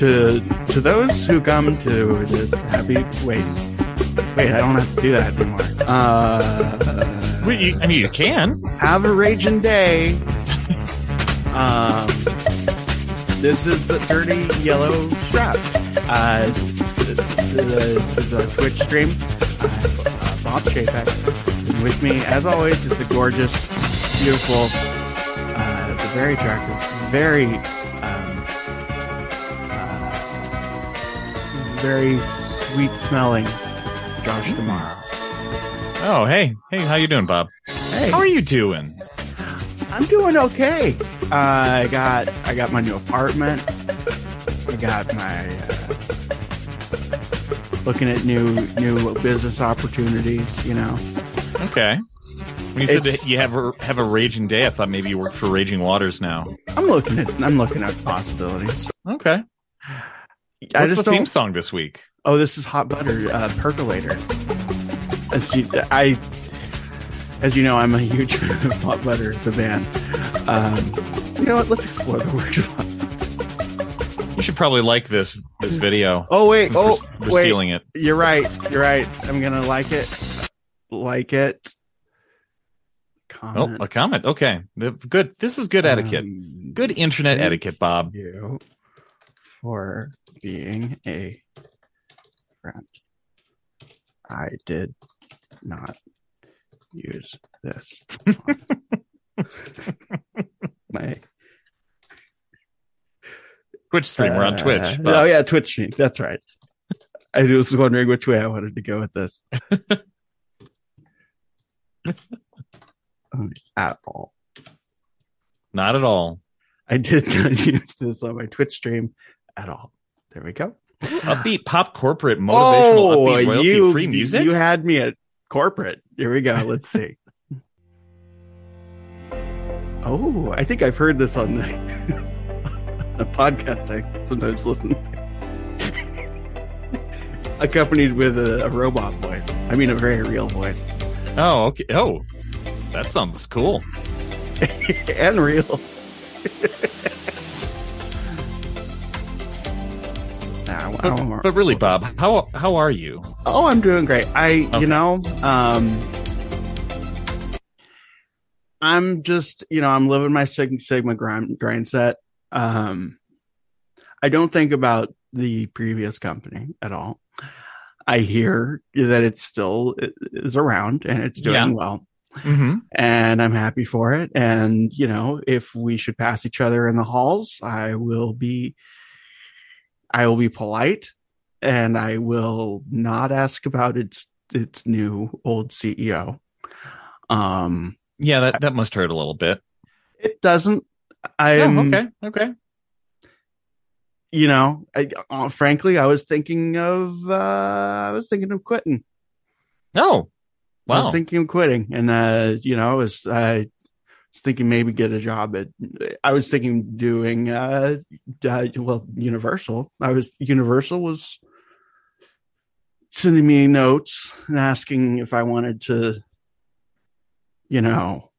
to to those who come to this happy wait wait I don't have to do that anymore. Uh, Well, you, I mean, you can. have a raging day. um, this is the dirty yellow strap. Uh, this is a Twitch stream. Uh, uh, Bob Chapek. And with me, as always, is the gorgeous, beautiful, uh, the very attractive, very, very sweet smelling Josh Tomorrow. Oh, hey, hey, how you doing, Bob? Hey, How are you doing? I'm doing okay. Uh, I got I got my new apartment. I got my uh, looking at new new business opportunities. You know, Okay. When you said It's- that you have a, have a raging day, I thought maybe you worked for Raging Waters now. I'm looking at I'm looking at possibilities. Okay. I What's just the theme song this week? Oh, this is hot butter uh, percolator. As you, I, as you know, I'm a huge fan of hot butter, the band. Um, you know what? Let's explore the works of hot You should probably like this this video. Oh wait, oh we're, we're wait. stealing it. You're right. You're right. I'm gonna like it. Like it. Comment. Oh, Comment. a comment. Okay, good. This is good etiquette. Um, Good internet etiquette, Bob. You for being a friend. I did not use this. My Twitch stream. We're on Twitch. Uh, oh yeah, Twitch stream. That's right. I was wondering which way I wanted to go with this. At all. Not at all. I did not use this on my Twitch stream at all. There we go. Upbeat pop corporate oh, motivational upbeat royalty you, free music. You had me at corporate. Here we go. Let's see. oh, I think I've heard this on a podcast I sometimes listen to. Accompanied with a, a robot voice. I mean, a very real voice. oh, okay. Oh, that sounds cool. and real. Nah, I want- I want more- But really, Bob, how how are you? Oh, I'm doing great. I, Okay. you know, um, I'm just, you know, I'm living my Sig- Sigma grind, grind set. Um, I don't think about the previous company at all. I hear that it's still is around and it's doing Yeah. well, Mm-hmm. and I'm happy for it. And you know, if we should pass each other in the halls, I will be, I will be polite, and I will not ask about its its new old CEO. Um, Yeah, that that must hurt a little bit. it doesn't. I'm oh, okay, okay. You know, I, uh, frankly, I was thinking of uh, I was thinking of quitting. Oh, I was thinking of quitting, and uh, you know, I was I was thinking maybe get a job at. I was thinking doing uh, uh well, Universal. I was Universal was sending me notes and asking if I wanted to, you know,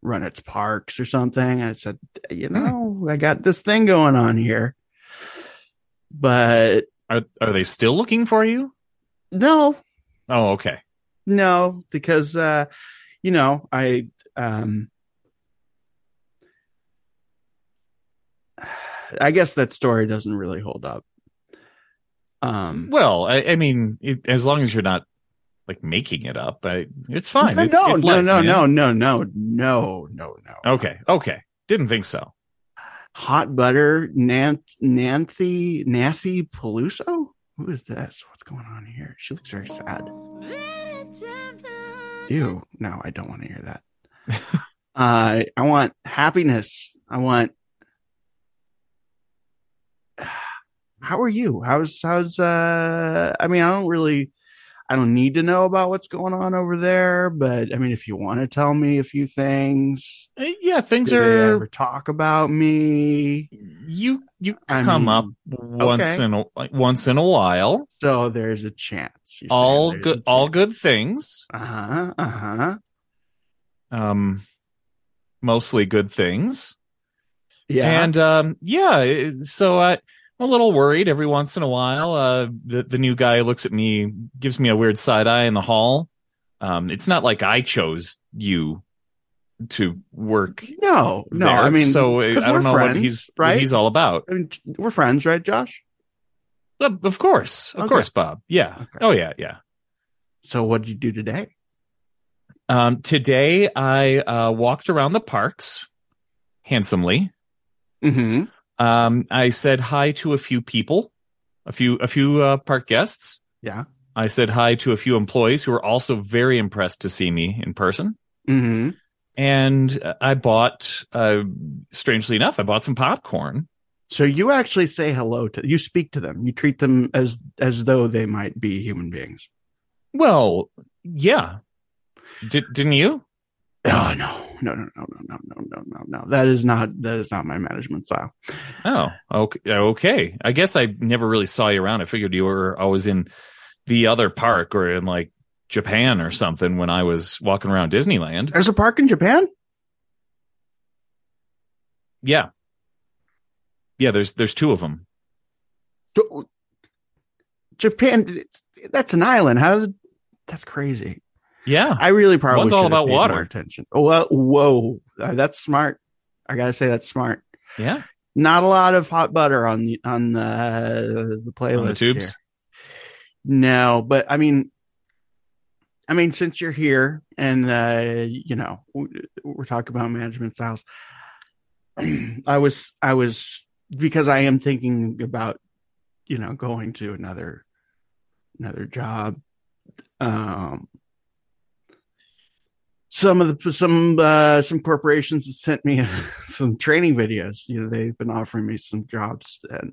run its parks or something. I said, you know, I got this thing going on here, but Are are they still looking for you? no, Oh, okay. No, because uh, you know, I um I guess that story doesn't really hold up. Um Well, I, I mean, it, as long as you're not like making it up, I, it's fine. no, It's, no, it's no, life, no, no, no, no, no, no, no. Okay, okay. Didn't think so. Hot butter, Nant, Nancy, Nancy Peluso. Who is this? What's going on here? She looks very sad. Ew. No, I don't want to hear that. uh, I want happiness. I want. How are you? How's how's uh? I mean, I don't really. I don't need to know about what's going on over there, but I mean, if you want to tell me a few things, Uh, Yeah, things do are. ever talk about me? You you I come mean, up once okay. in a like, once in a while. So there's a chance. All good. All good things. Uh huh. Uh huh. Um, mostly good things. Yeah. And um, yeah. So I a little worried every once in a while. Uh, the the new guy looks at me, gives me a weird side eye in the hall. Um, it's not like I chose you to work. No, no. there, I mean, so I don't know friends, what he's right. what he's all about. I mean, we're friends, right, Josh? Uh, Of course, of Okay. course, Bob. Yeah. Okay. Oh yeah, yeah. So, what did you do today? Um, today I uh, walked around the parks handsomely. Mm-hmm. Um, I said hi to a few people, a few a few uh, park guests. Yeah. I said hi to a few employees who were also very impressed to see me in person. Mm-hmm. And I bought, uh, strangely enough, I bought some popcorn. So you actually say hello to you speak to them. You treat them as as though they might be human beings. Well, yeah. Did, didn't you? Oh no, no, no, no, no, no, no, no, no, no. That is not that is not my management style. Oh, okay. Okay. I guess I never really saw you around. I figured you were always in the other park or in like Japan or something when I was walking around Disneyland. There's a park in Japan. Yeah. Yeah, there's there's two of them. Japan. That's an island. How? did- That's crazy. Yeah. I really probably One's all about water. Attention. Oh, well, whoa, Uh, that's smart. I gotta say that's smart. Yeah. Not a lot of hot butter on the on the the playlist. On the tubes? here. No, but I mean, I mean, since you're here and uh, you know we're talking about management styles, I was I was because I am thinking about you know going to another another job. Um, some of the some uh, some corporations have sent me some training videos. You know, they've been offering me some jobs, and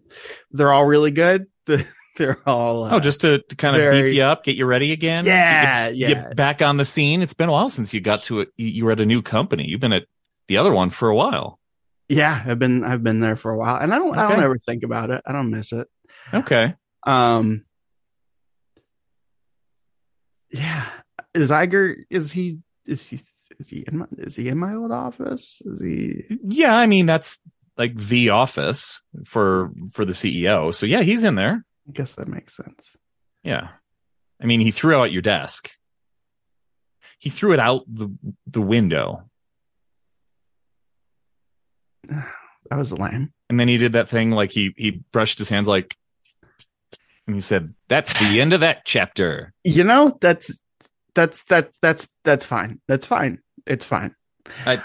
they're all really good. They're all uh, Oh, just to, to kind of beef you up, get you ready again. yeah, Get, yeah. get back on the scene. It's been a while since you got to it. You were at a new company. You've been at the other one for a while. Yeah, I've been I've been there for a while, and I don't I don't ever think about it. I don't miss it. Okay. Um, yeah, is Iger is he is he is he in my is he in my old office? Is he? Yeah, I mean that's like the office for for the CEO. So yeah, he's in there. I guess that makes sense. Yeah. I mean, he threw out your desk. He threw it out the the window. That was lame. And then he did that thing like he he brushed his hands like and he said, That's the end of that chapter. You know that's that's that's that's that's fine. That's fine. It's fine. I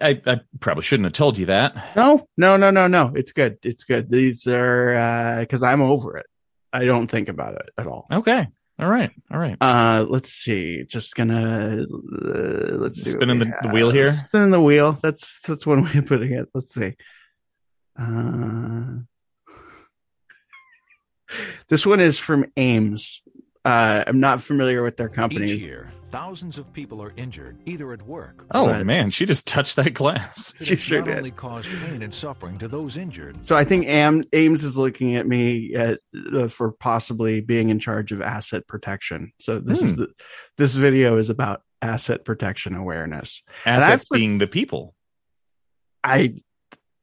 I probably shouldn't have told you that. No, no, no, no, no. It's good. It's good. These are because I'm over it. I don't think about it at all. Okay. All right. All right. Uh, let's see. Just gonna uh, let's see. Spinning the- the wheel here? Spinning the wheel. That's that's one way of putting it. Let's see. Uh, this one is from Ames. Uh, I'm not familiar with their company. Each company. year, thousands of people are injured either at work. Oh But- man, she just touched that glass. It She has sure not did. only caused pain and suffering to those injured, So I think Am- Ames is looking at me at, uh, for possibly being in charge of asset protection. So this is Hmm. the this video is about asset protection awareness. Assets put- being the people. I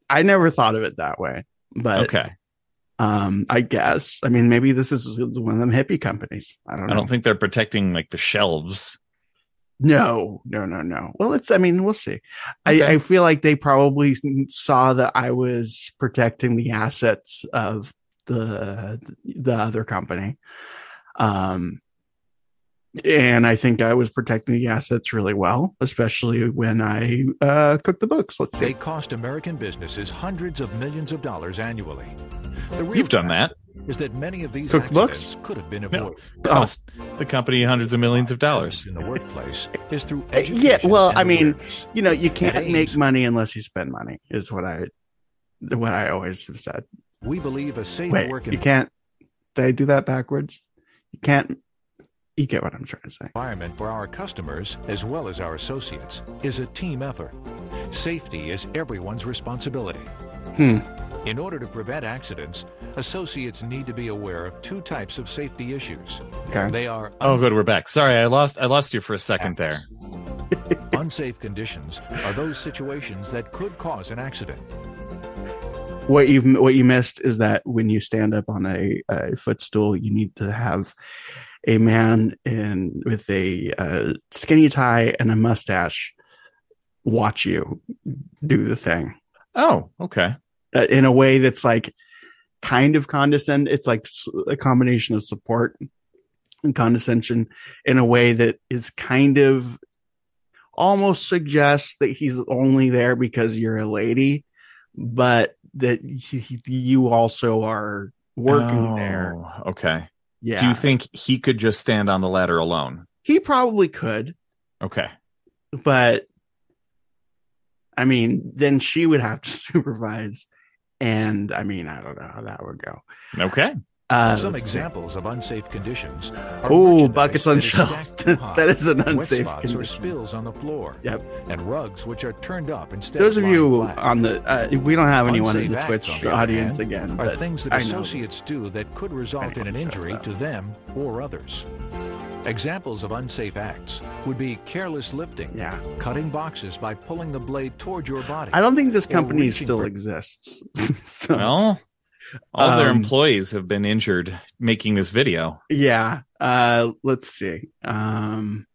I never thought of it that way, but Okay. Um, I guess I mean maybe this is one of them hippie companies. I don't know. I don't think they're protecting like the shelves. No, no, no, no. Well, it's, I mean, we'll see. Okay. I, I feel like they probably saw that I was protecting the assets of the, the other company. Um, and I think I was protecting the assets really well, especially when I, uh, cooked the books. Let's see. they cost American businesses hundreds of millions of dollars annually. The real You've done that. Is that many of these Cooked books? could have been avoided? No. avoided. Cost the company hundreds of millions of dollars. in the workplace is through yeah, well, I mean, awareness. You know, you can't At make money unless you spend money is what I, what I always have said. we believe a safe Wait, work you can't, did I do that backwards? You can't, you get what I'm trying to say. environment for our customers as well as our associates is a team effort. Safety is everyone's responsibility. Hmm. In order to prevent accidents, associates need to be aware of two types of safety issues. Okay. They are Oh, good. We're back. Sorry, I lost. I lost you for a second there. unsafe conditions are those situations that could cause an accident. what you've what you missed is that when you stand up on a, a footstool, you need to have a man in with a uh, skinny tie and a mustache watch you do the thing Oh, okay. uh, in a way that's like kind of condescend. It's like a combination of support and condescension in a way that is kind of almost suggests that he's only there because you're a lady, but that he, you also are working there. Oh, Okay. Yeah. Do you think he could just stand on the ladder alone? he probably could, Okay. but I mean, then she would have to supervise. And I mean, I don't know how that would go. Okay. Uh, Some examples of unsafe conditions. are Oh, buckets on shelves. stacked too high, that is an wet unsafe spots or condition. spills on the floor. Yep. And rugs which are turned up instead Those of of you flat. on the, uh, we don't have anyone in the acts, Twitch on the other audience hand, again, are things that I know. associates do that could result in an injury to them or others. Examples of unsafe acts would be careless lifting, Yeah. cutting boxes by pulling the blade toward your body. I don't think this company still for- exists. so, Well, all their Um, employees have been injured making this video. yeah. Uh, let's see. Um,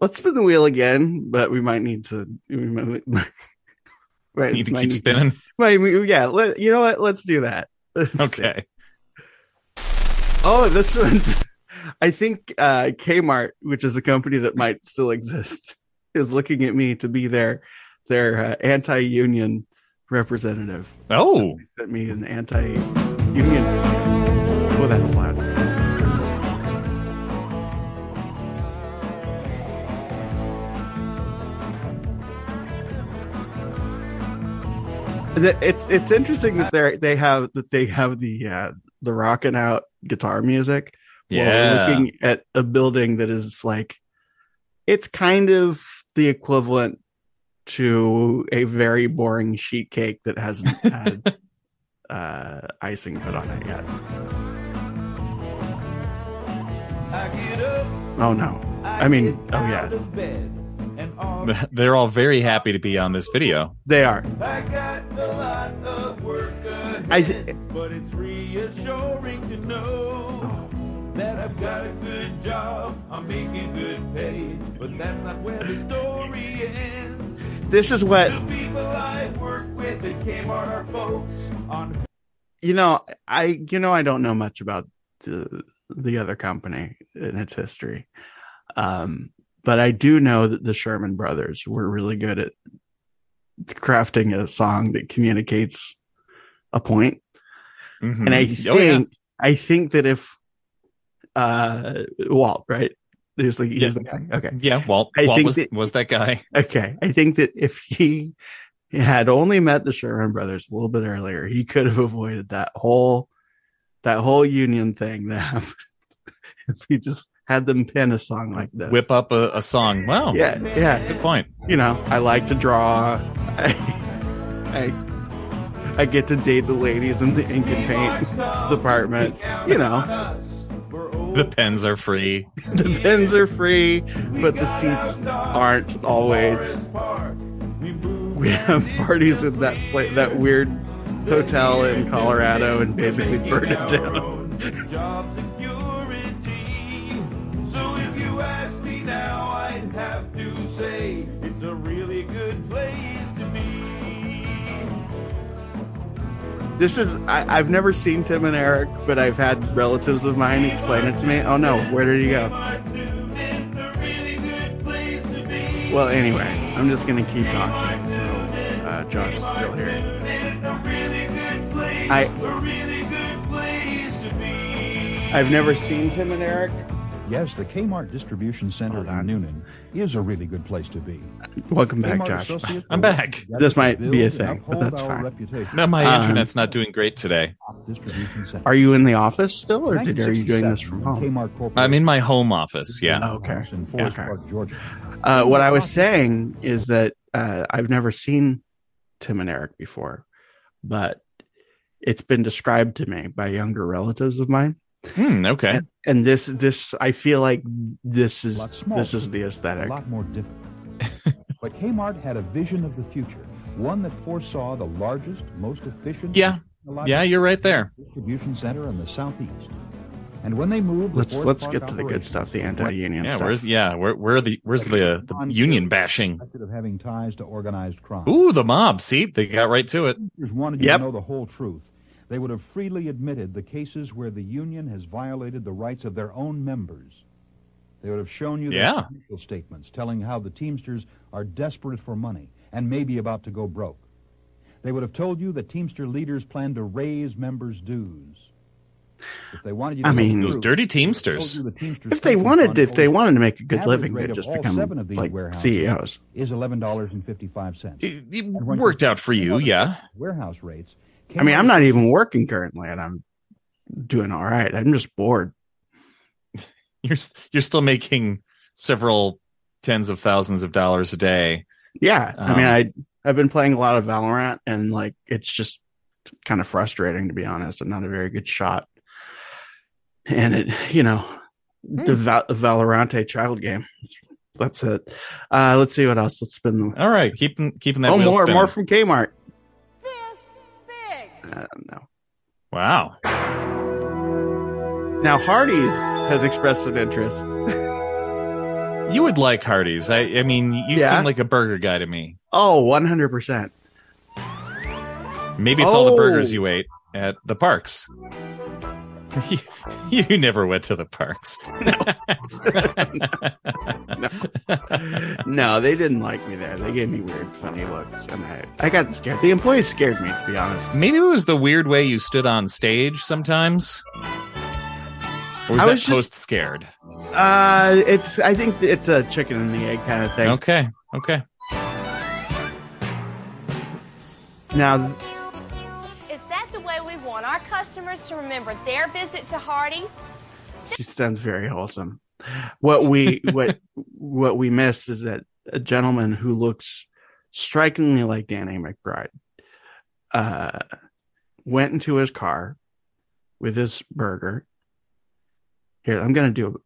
let's spin the wheel again, but we might need to. We might, right. Need to keep need spinning. might- yeah. Let, you know what? Let's do that. Let's see. Okay. Oh, this one's. I think uh, Kmart, which is a company that might still exist, is looking at me to be their their uh, anti-union representative. Oh, Sent me an anti-union. Oh, that's loud. It's it's interesting that they they have that they have the uh, the rocking out guitar music while yeah. looking at a building that is like it's kind of the equivalent to a very boring sheet cake that hasn't had uh, icing put on it yet. Oh no! I mean, oh yes, They're all very happy to be on this video. they are. I got a lot of work ahead, I th- but it's reassuring to know Oh, that I've got a good job. I'm making good pay, but that's not where the story ends. This is what The people I work with at Kmart are folks on you know. I you know I don't know much about the the other company in its history, um, but I do know that the Sherman Brothers were really good at crafting a song that communicates a point. Mhm. and I Oh, yeah. think I think that if uh Walt, right? He's like he's Yeah. the guy. Okay. Yeah, Walt, I Walt think was, that- was that guy. Okay. I think that if he had only met the Sherman brothers a little bit earlier, he could have avoided that whole that whole union thing that happened. if he just had them pin a song like this. Whip up a, a song. Wow. Yeah, yeah. Good point. You know, I like to draw. I, I I get to date the ladies in the ink and paint department. You know. The pens are free. the pens are free, but the seats aren't always. We have parties in that pla- that weird hotel in Colorado and basically burn it down. So if you ask me now, I'd have to say it's a really This is I, I've never seen Tim and Eric, but I've had relatives of mine explain it to me. Oh no, where did he go? Well, anyway, I'm just gonna keep talking. So uh, Josh is still here. I-. I've never seen Tim and Eric. Yes, the Kmart Distribution Center Hold on. in Newnan is a really good place to be. Welcome back, Kmart Josh. Associates I'm back. This might be a thing, but that's fine. reputation. No, my Um, internet's not doing great today. Distribution Center. Are you in the office still, or did, are you doing this from home? Kmart Corporation. I'm in my home office. Yeah. Oh, okay. In Forest Okay. Park, Georgia. Uh, what I was saying is that uh, I've never seen Tim and Eric before, but it's been described to me by younger relatives of mine, Hmm, okay. and, and this this I feel like this is smaller. this is the aesthetic. A lot more difficult. but Kmart had a vision of the future one that foresaw the largest, most efficient. Yeah. Yeah, you're right there. Distribution center in the southeast. And when they moved, Let's Forest let's get to the good stuff, the anti-union Yeah, stuff. where's yeah, where where are the where's the the union bashing? of having ties to organized crime. Ooh, the mob. See, they got right to it. Teachers wanted you Yep. to know the whole truth. They would have freely admitted the cases where the union has violated the rights of their own members. They would have shown you Yeah. their financial statements telling how the Teamsters are desperate for money and maybe about to go broke. They would have told you that Teamster leaders plan to raise members' dues. If they wanted you to I mean- Those dirty they would have Teamsters. the Teamsters if they wanted if they wanted to make a good living, they'd just become seven of these like CEOs. is eleven dollars and fifty five cents. It, it worked out for you, yeah. Warehouse rates. I mean, I'm not even working currently, and I'm doing all right. I'm just bored. You're you're still making several tens of thousands of dollars a day. Yeah, I mean, Um, I I've been playing a lot of Valorant, and like it's just kind of frustrating to be honest. I'm not a very good shot, and it you know the Hmm. Val- Valorante child game. That's it. Uh, let's see what else. Let's spin the. All right, keeping keeping that oh, more spinning. more from Kmart. I don't know. wow. Now Hardee's has expressed an interest. You would like Hardee's. I I mean, you Yeah. seem like a burger guy to me. Oh, 100 percent. Maybe it's all the Oh. burgers you ate at the parks. You, you never went to the parks. No, no, they didn't like me there. They gave me weird, funny looks, and I, I got scared. The employees scared me, to be honest. Maybe it was the weird way you stood on stage sometimes. Or was I that was just- post scared? Uh, it's. I think it's a chicken and the egg kind of thing. Okay. Okay. Now, customers to remember their visit to Hardee's? she sounds very wholesome. What we what what we missed is that a gentleman who looks strikingly like Danny McBride uh, went into his car with his burger. Here, I'm gonna do.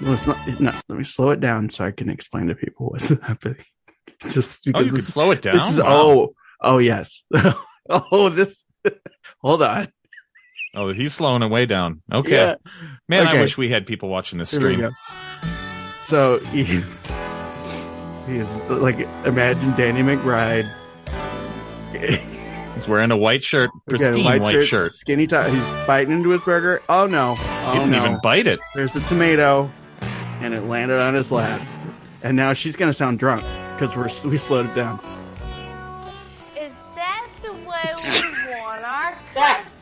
Let's not. No, let me slow it down so I can explain to people what's happening. Just Oh, because you could this, slow it down. this is Wow. oh oh yes oh this. Hold on. Oh, he's slowing it way down. Okay. Yeah. Man, I wish we had people watching this stream. So he, he's like, imagine Danny McBride. He's wearing a white shirt, pristine Okay, white, shirt. skinny top. He's biting into his burger. Oh no! Oh He didn't no! even bite it. There's the tomato, and it landed on his lap. And now she's gonna sound drunk because we're we slowed it down. Is that the way we want our customers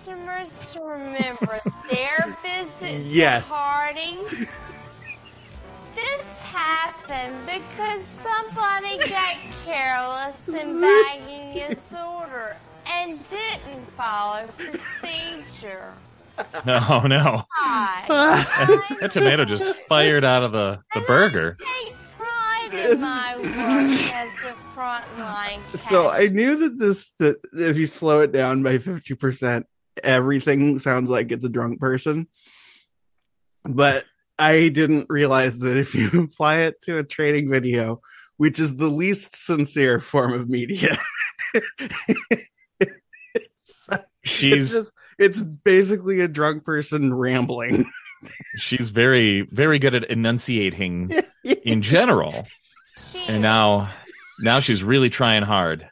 to remember their visit Yes. to Hardee's? This happened because somebody got careless in bagging his order and didn't follow procedure. Oh no. Hi. That tomato just fired out of the, the burger. take pride This- in my work as a frontline So I knew that this that if you slow it down by fifty percent, everything sounds like it's a drunk person. But I didn't realize that if you apply it to a trading video, which is the least sincere form of media, it's, it's She's just it's basically a drunk person rambling. she's very very good at enunciating in general. She And now now she's really trying hard.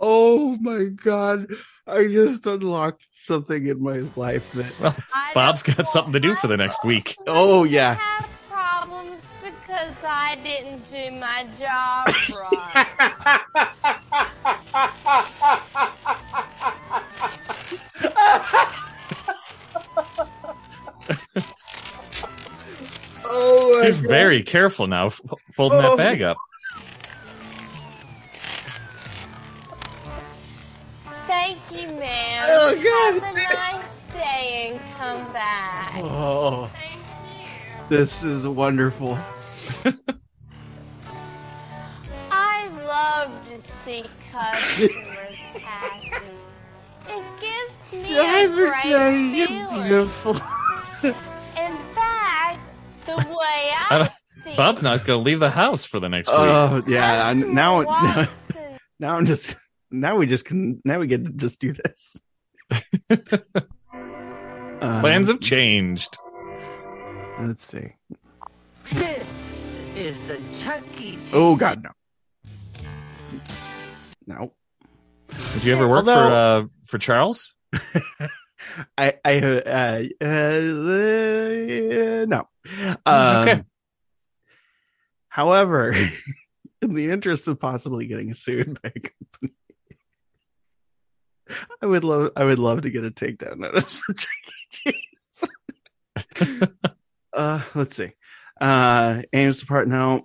oh my god! I just unlocked something in my life that Well, I Bob's don't got something to do for the next week. Oh, yeah. Have problems because I didn't do my job right. oh my He's God. very careful now, f- folding Oh. that bag up. Thank you, ma'am. Oh, God. Have a nice day and come back. Oh, Thank you. this is wonderful. I love to see customers happy. It gives me a Cyber great Day, you're feeling. beautiful. In fact, the way I I Bob's not going to leave the house for the next week. Oh yeah, I- now, now now I'm just now we just can now we get to just do this. Um, Plans have changed. Let's see. This is the Chuck E. Oh God, no. No. Did you ever work for uh for Charles? I I uh, uh, uh no. Um, Okay. However, in the interest of possibly getting sued by a company, I would love I would love to get a takedown notice for Chuck E. Cheese. uh, let's see. Uh, Ames Department. No.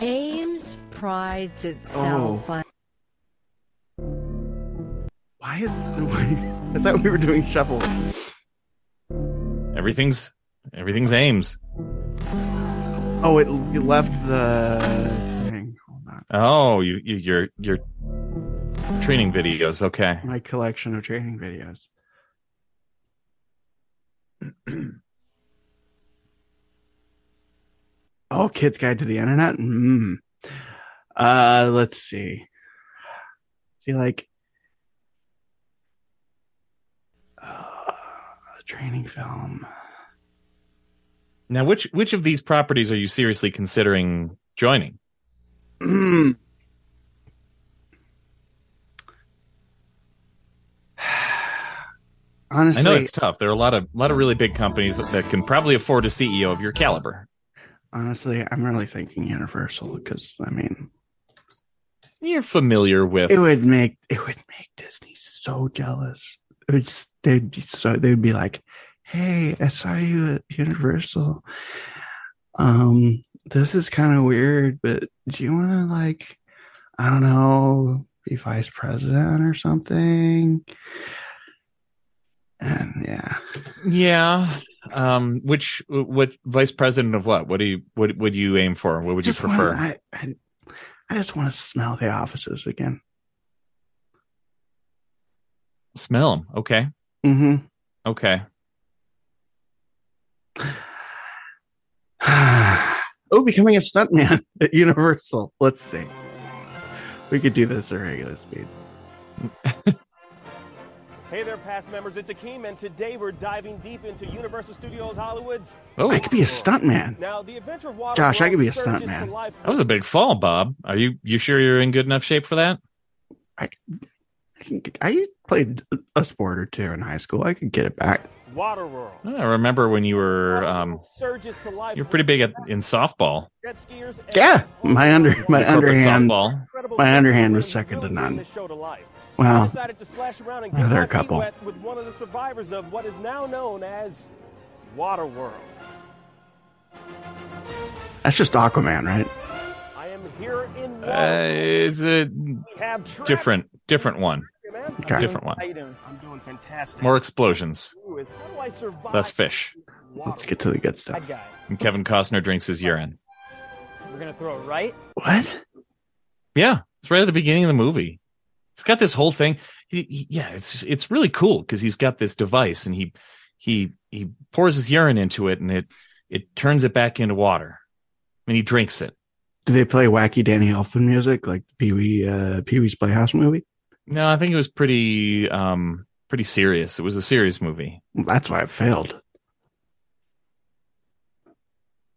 Ames prides itself on Why is why, I thought we were doing shuffle. Everything's everything's Ames. Oh, it, it left the thing. Hold on. Oh, you, you your your training videos. Okay. My collection of training videos. oh, Kid's Guide to the Internet. Mm. Uh, let's see. feel like uh, training film. Now, which which of these properties are you seriously considering joining? Honestly, I know it's tough. There are a lot of lot of really big companies that can probably afford a CEO of your caliber. honestly, I'm really thinking Universal because I mean, You're familiar with it would make it would make Disney so jealous. It would just they'd be so they'd be like, "Hey, I saw you at Universal. Um, this is kind of weird, but do you want to like, I don't know, be vice president or something?" And yeah, yeah. Um, which what vice president of what? What do you what would you aim for? What would you just wanna- prefer? I, I I just want to smell the offices again. Smell them. Okay. Mm-hmm. Okay. oh, becoming a stuntman at Universal. Let's see. We could do this at regular speed. Hey there, past members. It's Akeem, and today we're diving deep into Universal Studios Hollywood's. Oh, I could be a stuntman. Now, the adventure of water Josh, I could be a surges to stuntman. that was a big fall, Bob. Are you you sure you're in good enough shape for that? I, can, I played a sport or two in high school. I could get it back. Waterworld. I remember when you were um surges to life. you're pretty big at in softball. Jet skiers Yeah, my under my underhand. softball. My underhand was second to bring none. This show to life. Wow. I decided to splash around and Yeah, get there are my a feet couple. wet with one of the survivors of what is now known as Waterworld. That's just Aquaman, right? I am here in Uh, is it we have trapped- different different one? Okay. Different one. doing great, and I'm doing fantastic. More explosions, Ooh, is how do I survive less fish. Let's get to the good stuff. And Kevin Costner drinks his urine. We're gonna throw it right. What? Yeah, it's right at the beginning of the movie. He's got this whole thing. He, he- yeah, it's it's really cool because he's got this device and he he he pours his urine into it and it it turns it back into water and he drinks it. Do they play wacky Danny Elfman music like the Pee Wee uh, Pee Wee's Playhouse movie? No, I think it was pretty um pretty serious. It was a serious movie. That's why it failed.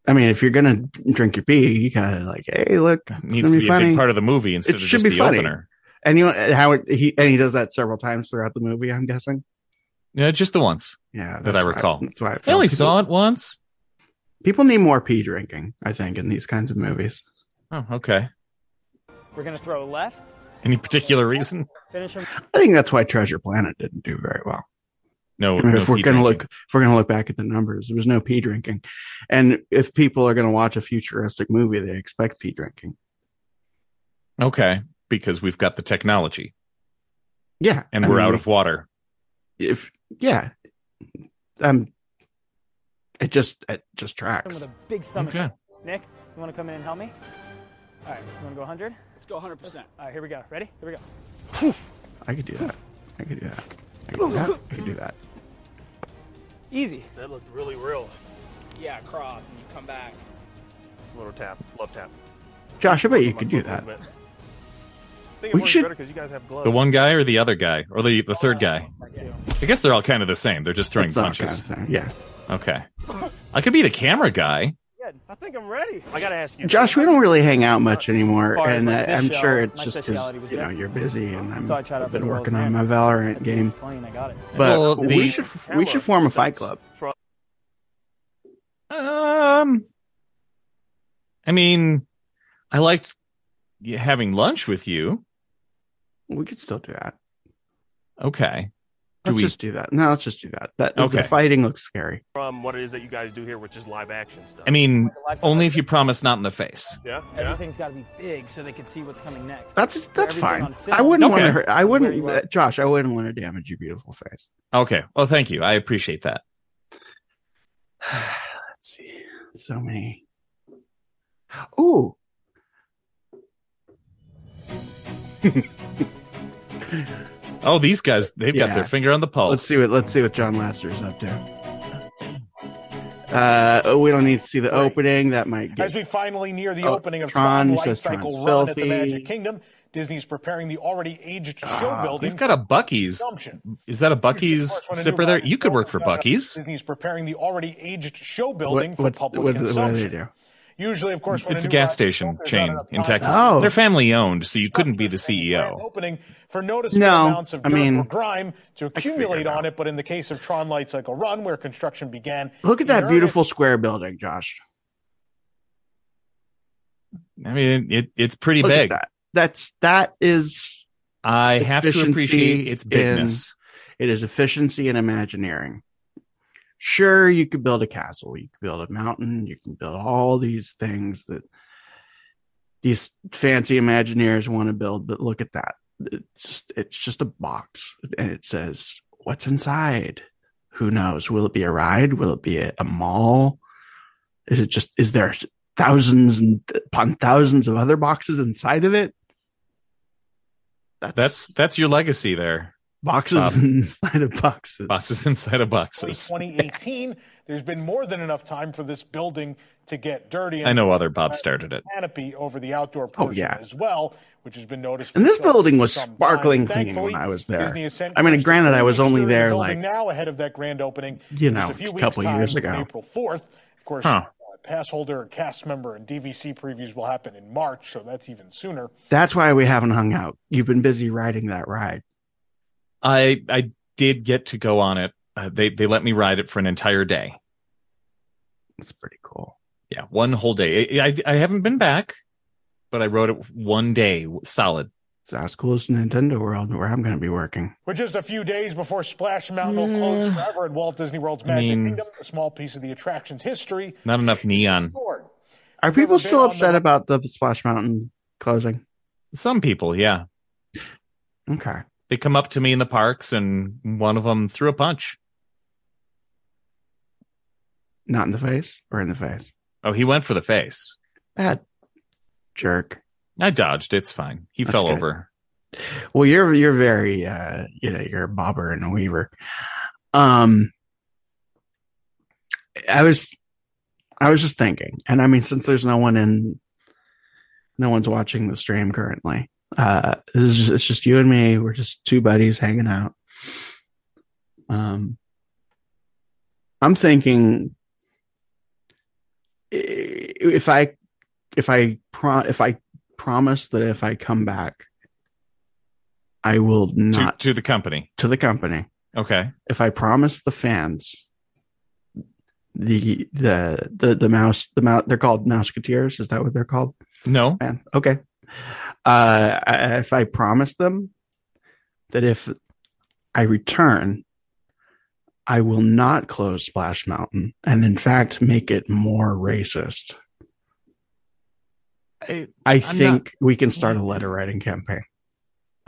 I mean, if you're gonna drink your pee, you gotta like, hey, look, It needs gonna be be a big part of the movie instead It of just the funny. opener. And you know how it, he and he does that several times throughout the movie. I'm guessing. Yeah, just the once. Yeah, That I why- recall. that's why it I only people, saw it once. People need more pee drinking. I think in these kinds of movies. Oh, okay. We're gonna throw left. Any particular reason? Finish him. I think that's why Treasure Planet didn't do very well. No. I mean, no if we're gonna drinking. look, if we're gonna look back at the numbers, there was no pee drinking, and if people are gonna watch a futuristic movie, they expect pee drinking. Okay, because we've got the technology Yeah, and I we're mean, out of water. if yeah, um, it just it just tracks. with a big stomach. Okay. Nick, you want to come in and help me? All right, you want to go 100? Let's go 100. percent All right, here we go. Ready? Here we go. I could do that. I could do that. I could do that. I could do that. Easy. That looked really real. Yeah, cross and you come back. Little tap, love tap. Josh, I bet you could do that. movement. Think We should- because you guys have gloves. The one guy or the other guy or the the third guy? I guess they're all kind of the same. They're just throwing It's all punches. kind of yeah. Okay. I could be the camera guy. Yeah, I think I'm ready. I gotta ask you. Josh, we don't really hang out much anymore, As far as, and like, uh, this I'm show, sure it's my just because speciality was you know jet you're busy, and I'm So I tried out I've for been the working world's on my. Valorant game. Clean, I got it. But Well, we the- should we should form a fight club. Um, I mean, I liked y- having lunch with you. We could still do that. Okay. Do Let's we- just do that. No, let's just do that. That Okay. the fighting looks scary. From what it is that you guys do here, which is live action stuff. I mean, only if you promise not in the face. yeah, yeah. Everything's got to be big so they can see what's coming next. That's that's Everything fine. I wouldn't Okay. want to hurt. I wouldn't, uh, Josh. I wouldn't want to damage your beautiful face. Okay. Well, thank you. I appreciate that. Let's see. So many. Ooh. Oh, these guys, they've got their finger on the pulse. Let's see what let's see what John Lasseter's up to. Uh, oh, we don't need to see the opening. That might get As we finally near the Oh, opening of Tron, Tron, he Light says Cycle Tron's Run at the. Magic Kingdom, Disney's preparing the already aged show Ah, building. He's got a Buc-ee's. Is that a Buc-ee's When a new sipper there? You could work for Buc-ee's. Disney's preparing the already aged show what, building for public what, what do consumption. they do? Usually, of course, when It's a new gas station chain in Texas. Oh. They're family owned, so you couldn't be the grand CEO. opening for noticeable No, amounts of I mean, or grime to accumulate on it. But in the case of Tron Light Cycle Run, where construction began, Look at that earnest, beautiful square building, Josh. I mean, it, it's pretty Look big. that. That's that is I have to appreciate its in- bigness. it is efficiency and imagineering. Sure, you could build a castle, you could build a mountain, you can build all these things that these fancy Imagineers want to build, but look at that. It's just it's just a box and it says what's inside. Who knows? Will it be a ride? Will it be a, a mall? Is it just is there thousands and upon thousands of other boxes inside of it? That's, That's that's your legacy there. Boxes Bob. inside of boxes. Boxes inside of boxes. 2018, there's been more than enough time for this building to get dirty. I know other Bob started it. Canopy over the outdoor Oh, yeah. as well, which has been noticed. And this building was sparkling clean when I was there. Disney has sent I mean, granted, I was clean the only exterior there, building like, now ahead of that grand opening. you know, just a few a couple time years ago. April 4th. Of course, Huh. uh, pass holder, cast member, and DVC previews will happen in March, so that's even sooner. That's why we haven't hung out. You've been busy riding that ride. I I did get to go on it. Uh, they they let me ride it for an entire day. That's pretty cool. Yeah, one whole day. I, I I haven't been back, but I rode it one day solid. It's as cool as Nintendo World where I'm going to be working. We're just a few days before Splash Mountain will close forever at Walt Disney World's I Magic mean- Kingdom, a small piece of the attraction's history. Not enough neon. Are people still upset the- about the Splash Mountain closing? Some people, yeah, Okay. They come up to me in the parks, and one of them threw a punch. Not in the face or in the face? Oh, he went for the face. That jerk. I dodged. It's fine. He That's fell good. over. Well, you're you're very uh you know, you're a bobber and a weaver. Um I was I was just thinking, and I mean since there's no one in no one's watching the stream currently. Uh this is just, it's just you and me. We're just two buddies hanging out. Um I'm thinking if I if I pro- if I promise that if I come back I will To, not to the company. to the company. Okay. If I promise the fans the the the the mouse the mouse they're called mouseketeers is that what they're called No. man okay uh if i promise them that if i return i will not close splash mountain and in fact make it more racist. I, i think we can start a letter writing campaign.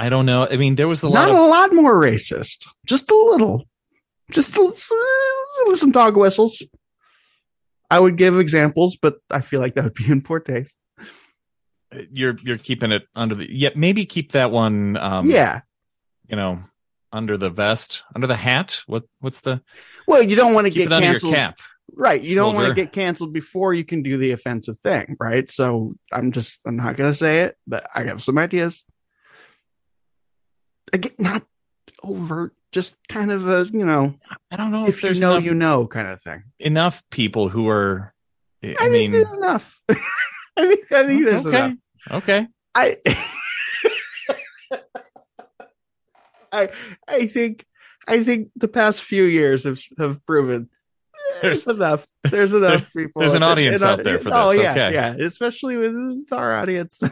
I don't know. I mean, there was a lot not of a lot more racist. Just a little. Just some dog whistles. I would give examples but i feel like that would be in poor taste you're you're keeping it under the yeah maybe keep that one um yeah you know under the vest under the hat what what's the well you don't want to get it under canceled your cap Right. You don't want to get canceled before you can do the offensive thing. Right. So I'm just, I'm not going to say it, but I have some ideas. again, not overt, just kind of a you know, I don't know if, if, you there's know, enough, you know, kind of thing. enough people who are. I, I, mean, there's enough. I think I think there's okay, enough. okay. I I I think I think the past few years have have proven there's, enough. There's enough people. there's an audience and, out there for Oh this, yeah, okay. yeah. Especially with our audience.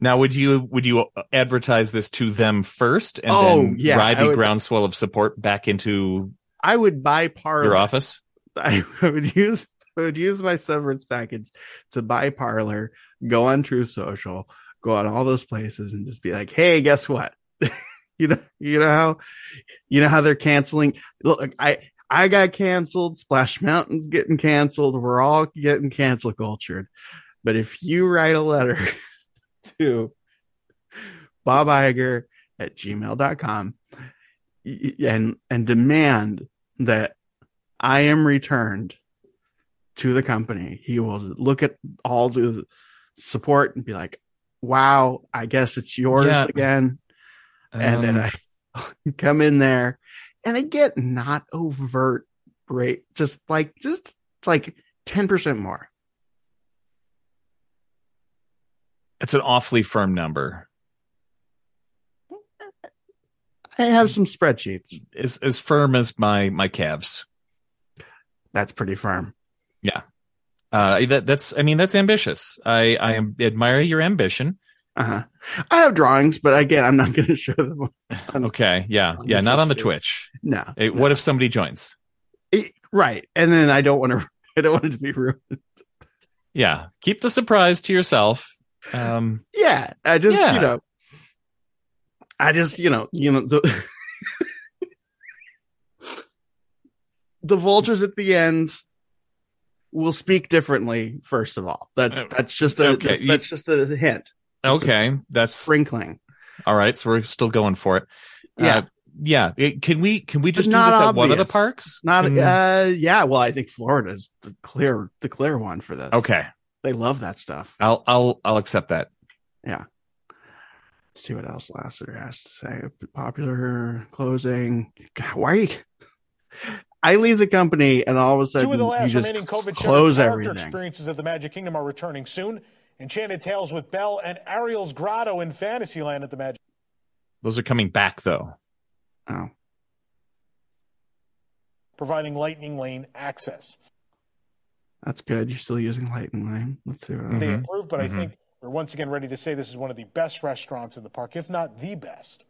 Now, would you would you advertise this to them first, and Oh, then yeah, ride the groundswell of support back into I would buy Parler. your office? I would use I would use my severance package to buy Parler, go on Truth Social, go on all those places, and just be like, "Hey, guess what? you know, you know how, you know how they're canceling. Look, I I got canceled. Splash Mountain's getting canceled. We're all getting cancel cultured. But if you write a letter to Bob Iger at gmail.com and and demand that I am returned to the company, he will look at all the support and be like, "Wow, I guess it's yours Yeah. again." And then Um, I come in there, and I get not overt rate, just like just like ten percent more. it's an awfully firm number. I have some spreadsheets. As as firm as my my calves. That's pretty firm. Yeah. Uh, that that's I mean that's ambitious. I I admire your ambition. Uh-huh. I have drawings, but again, I'm not going to show them. on- Okay, yeah, yeah, not on the Twitch. No, Hey, What if somebody joins? Eh, right, and then I don't want to. I don't want it to be ruined. Yeah, keep the surprise to yourself. Um, Yeah, I just Yeah. you know, I just you know you know the the vultures at the end will speak differently. First of all, that's Uh, that's just a okay, that's, that's just a hint. Just a okay, that's sprinkling. all right. So we're still going for it. Yeah. Uh, yeah. It- can we can we just do not this at one of the parks? Not Can- uh yeah. Well, I think Florida's the clear the clear one for this. okay. they love that stuff. I'll I'll I'll accept that. Yeah. see what else Lasseter has to say. Popular closing. God, why are you? I leave the company and all of a sudden Two of the you last just remaining COVID close character everything. experiences of the Magic Kingdom are returning soon. Enchanted Tales with Belle and Ariel's Grotto in Fantasyland at the Magic. Those are coming back though. Oh, providing Lightning Lane access. that's good. You're still using Lightning Lane. Let's see what They improved, approved, but Mhm. I think we're once again ready to say this is one of the best restaurants in the park, if not the best.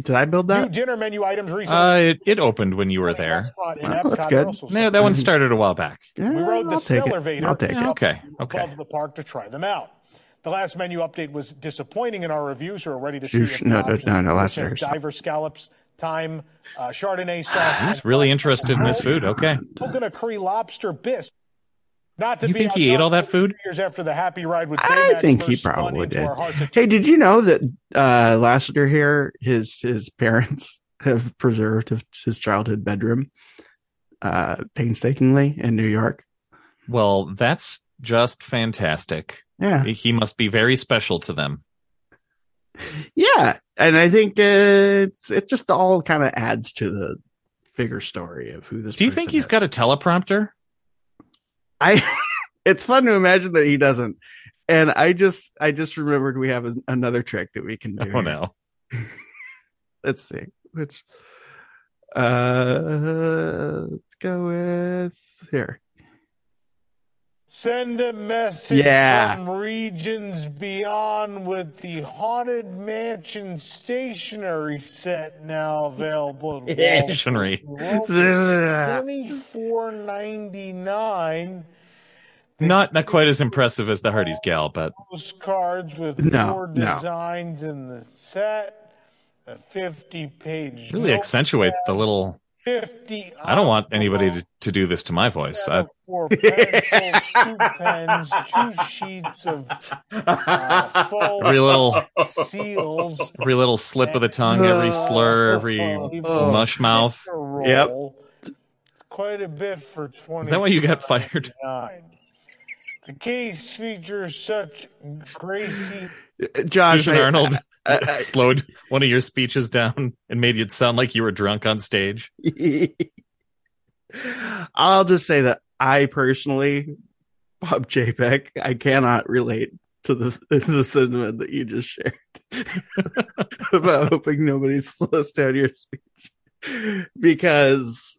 Did I build that? New dinner menu items recently. Uh, it, it opened when you were there. Wow, that's good. also Yeah, that one started a while back. Yeah, We rode the I'll take it. Elevator. I'll take it. okay, okay. Club the park to try them out. The last menu update was disappointing in our reviews. We're ready to see Shoosh, if no, no, no, no, last has year, diver scallops, thyme, uh, Chardonnay sauce. He's really interested in this food. Okay. coconut curry lobster bisque. Not to You be think he ate all that food? Years after the happy ride with I think he probably did. our hearts at Hey, did you know that uh Lasseter here, his his parents have preserved his- his childhood bedroom uh painstakingly in New York? Well, that's just fantastic. Yeah. He must be very special to them. Yeah. And I think uh, it's it just all kind of adds to the bigger story of who this Do you think person he's is. got a teleprompter? I it's fun to imagine that he doesn't. And I just I just remembered we have another trick that we can do. Oh no. Let's see. Which uh let's go with here. Send a message Yeah. from regions beyond with the Haunted Mansion stationery set now available. at Stationery. Twenty four ninety nine. Not not quite as impressive as the Hardy's gal, but Postcards with No, four no. designs in the set. A fifty page. really accentuates the little. Fifty. I don't want anybody to, to do this to my voice. I, Four pencils, two pens, two sheets of uh, full every little seals. every little slip of the tongue, every slur, every mush mouth. Yep. Quite a bit for twenty. Is that why you got fired? The case features such Gracie. Josh Susan I- slowed one of your speeches down and made it sound like you were drunk on stage. I'll just say that I personally, Bob Chapek, I cannot relate to the the sentiment that you just shared about hoping nobody slows down your speech because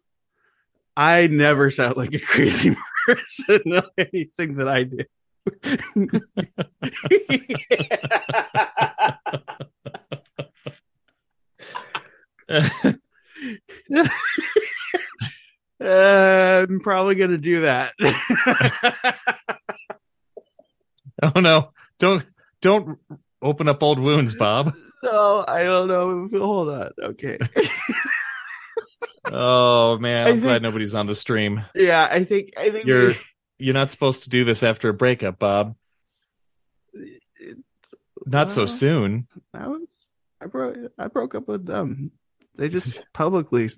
I never sound like a crazy person on anything that I do. Uh, I'm probably gonna do that. Oh no! Don't don't open up old wounds, Bob. no, I don't know. Hold on. Okay. Oh man, I'm glad nobody's on the stream. yeah, I think I think You're we- you're not supposed to do this after a breakup, Bob. Not so soon. I was I broke I broke up with them. They just publicly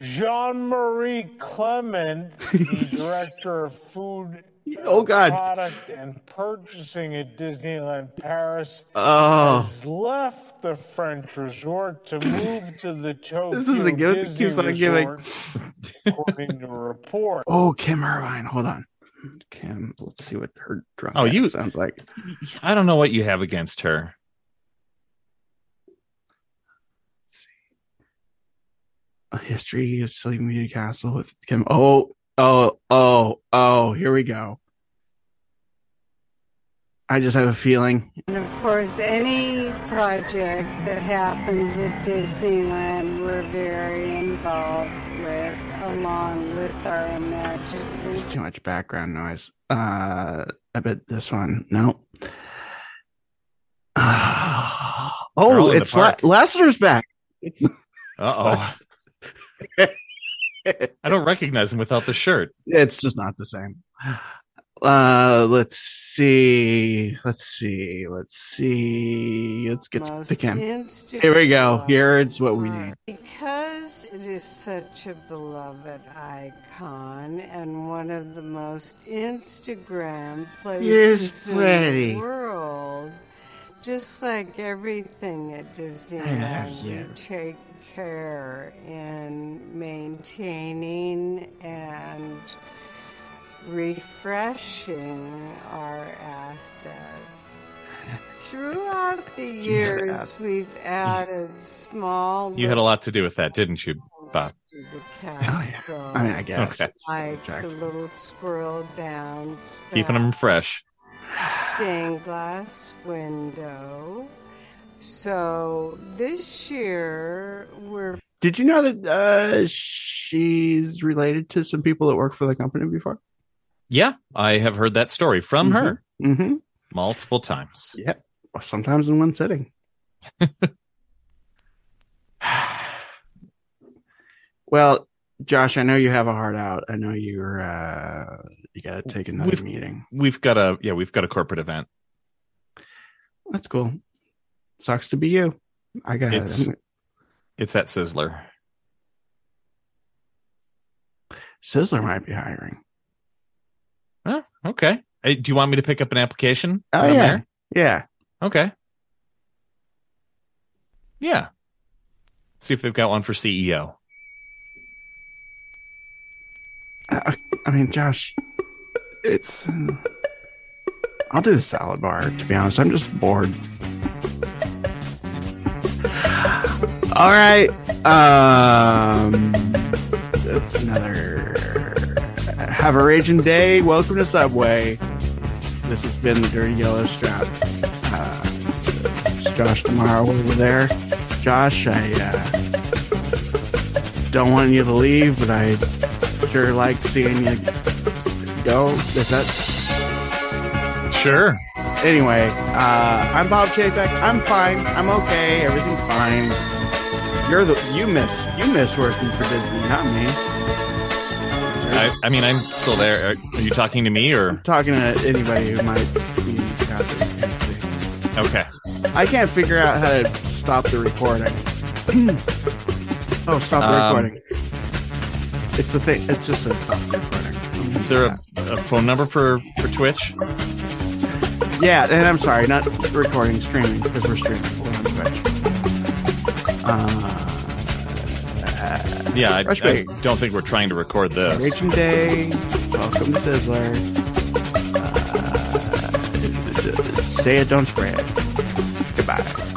Jean Marie Clement, the director of food Oh, God. product and purchasing at Disneyland Paris, Oh. has left the French resort to move to the Tokyo This is a gift that Disney keeps on giving. resort, according to reports. Oh, Kim Irvine. Hold on. Kim, let's see what her drunk Oh, you- sounds like. I don't know what you have against her. A history of Sleeping Beauty Castle with Kim. Oh, oh, oh, oh, here we go. I just have a feeling. And of course, any project that happens at Disneyland, we're very involved with, along with our Imagineers. Too much background noise. Uh, I bet this one. No. all oh, it's La- Lasseter's back. Uh oh. I don't recognize him without the shirt. It's just not the same. Uh, let's see. Let's see. Let's see. Let's get to Most the Kim. Here we go. Here's what we need. Because it is such a beloved icon and one of the most Instagram Here's places in the world, just like everything at Disneyland, we you. take care in maintaining and refreshing our assets. Throughout the years, ass. we've added small. You had a lot to do with that, didn't you, Bob? to the Oh, castle. I mean, I guess. Okay. Like the little squirrel down. Keeping them fresh. stained glass window. So this year we're Did you know that uh, she's related to some people that work for the company before? Yeah, I have heard that story from her Mm-hmm. multiple times. Yeah. Sometimes in one sitting. well, Josh, I know you have a heart out. I know you're uh you gotta take another We've- meeting. We've got a yeah, we've got a corporate event. That's cool. Sucks to be you. I got It's- it. It's at Sizzler. Sizzler might be hiring. Oh, okay. Hey, do you want me to pick up an application? Oh yeah. there? Yeah. Okay. Yeah. See if they've got one for CEO. I, I mean, Josh, it's. uh, I'll do the salad bar. To be honest, I'm just bored. All right. Um, that's another. Have a raging day. Welcome to Subway. This has been the Dirty Yellow Strap. Uh, it's Josh tomorrow over there. Josh, I uh, don't want you to leave, but I sure like seeing you go. Is that Sure. anyway? Uh, I'm Bob Chapek. I'm fine. I'm okay. Everything's fine. You're the you miss you miss working for Disney, not me. I, I mean, I'm still there. Are, are you talking to me or? talking to anybody who might be out there. Okay. I can't figure out how to stop the recording. oh, stop the Um, recording. It's a thing. It just says stop the recording. Is there a, a phone number for, for Twitch? Yeah, and I'm sorry, not recording, streaming because we're streaming. We're on Twitch. Uh, Yeah, I, I don't think we're trying to record this. Raging Day. Welcome to Sizzler. Uh, say it, don't spread. Goodbye.